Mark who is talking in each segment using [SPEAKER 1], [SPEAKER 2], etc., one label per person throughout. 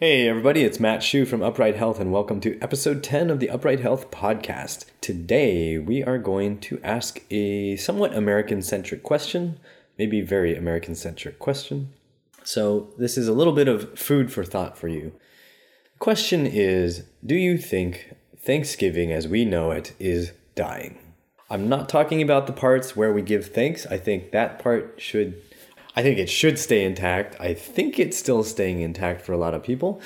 [SPEAKER 1] Hey, everybody, it's Matt Hsu from Upright Health, and welcome to episode 10 of the Upright Health podcast. Today, we are going to ask a somewhat American centric question, maybe very American centric question. So, this is a little bit of food for thought for you. The question is Do you think Thanksgiving as we know it is dying? I'm not talking about the parts where we give thanks. I think that part should I think it should stay intact. I think it's still staying intact for a lot of people.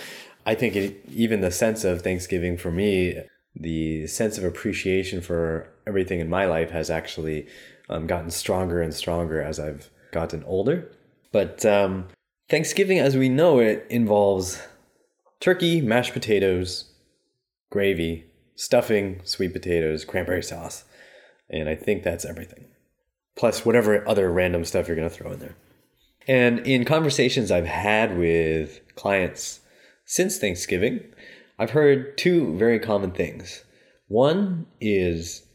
[SPEAKER 1] I think it, even the sense of Thanksgiving for me, the sense of appreciation for everything in my life has actually um, gotten stronger and stronger as I've gotten older. But um, Thanksgiving, as we know it, involves turkey, mashed potatoes, gravy, stuffing, sweet potatoes, cranberry sauce. And I think that's everything. Plus, whatever other random stuff you're going to throw in there. And in conversations I've had with clients since Thanksgiving, I've heard two very common things. One is,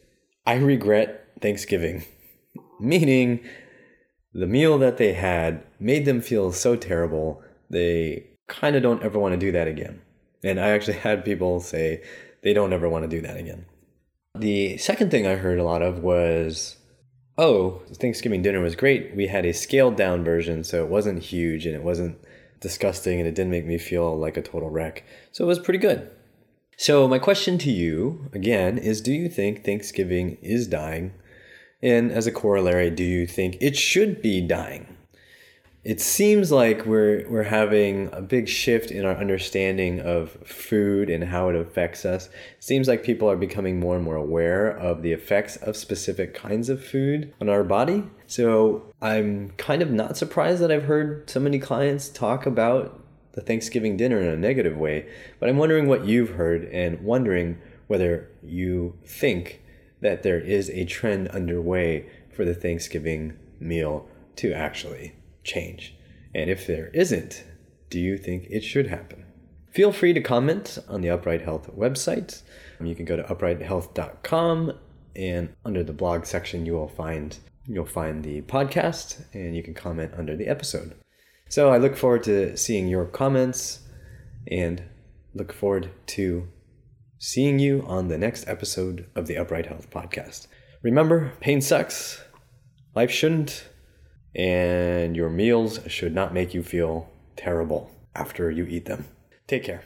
[SPEAKER 1] I regret Thanksgiving, meaning the meal that they had made them feel so terrible, they kind of don't ever want to do that again. And I actually had people say they don't ever want to do that again. The second thing I heard a lot of was, oh, Thanksgiving dinner was great. We had a scaled down version, so it wasn't huge and it wasn't disgusting and it didn't make me feel like a total wreck. So it was pretty good. So, my question to you again is Do you think Thanksgiving is dying? And as a corollary, do you think it should be dying? It seems like we're we're having a big shift in our understanding of food and how it affects us. It seems like people are becoming more and more aware of the effects of specific kinds of food on our body. So I'm kind of not surprised that I've heard so many clients talk about the Thanksgiving dinner in a negative way, but I'm wondering what you've heard and wondering whether you think that there is a trend underway for the Thanksgiving meal to actually change? And if there isn't, do you think it should happen? Feel free to comment on the Upright Health website. You can go to uprighthealth.com and under the blog section you will find you'll find the podcast and you can comment under the episode. So I look forward to seeing your comments and look forward to seeing you on the next episode of the Upright Health podcast. Remember, pain sucks. Life shouldn't and your meals should not make you feel terrible after you eat them. Take care.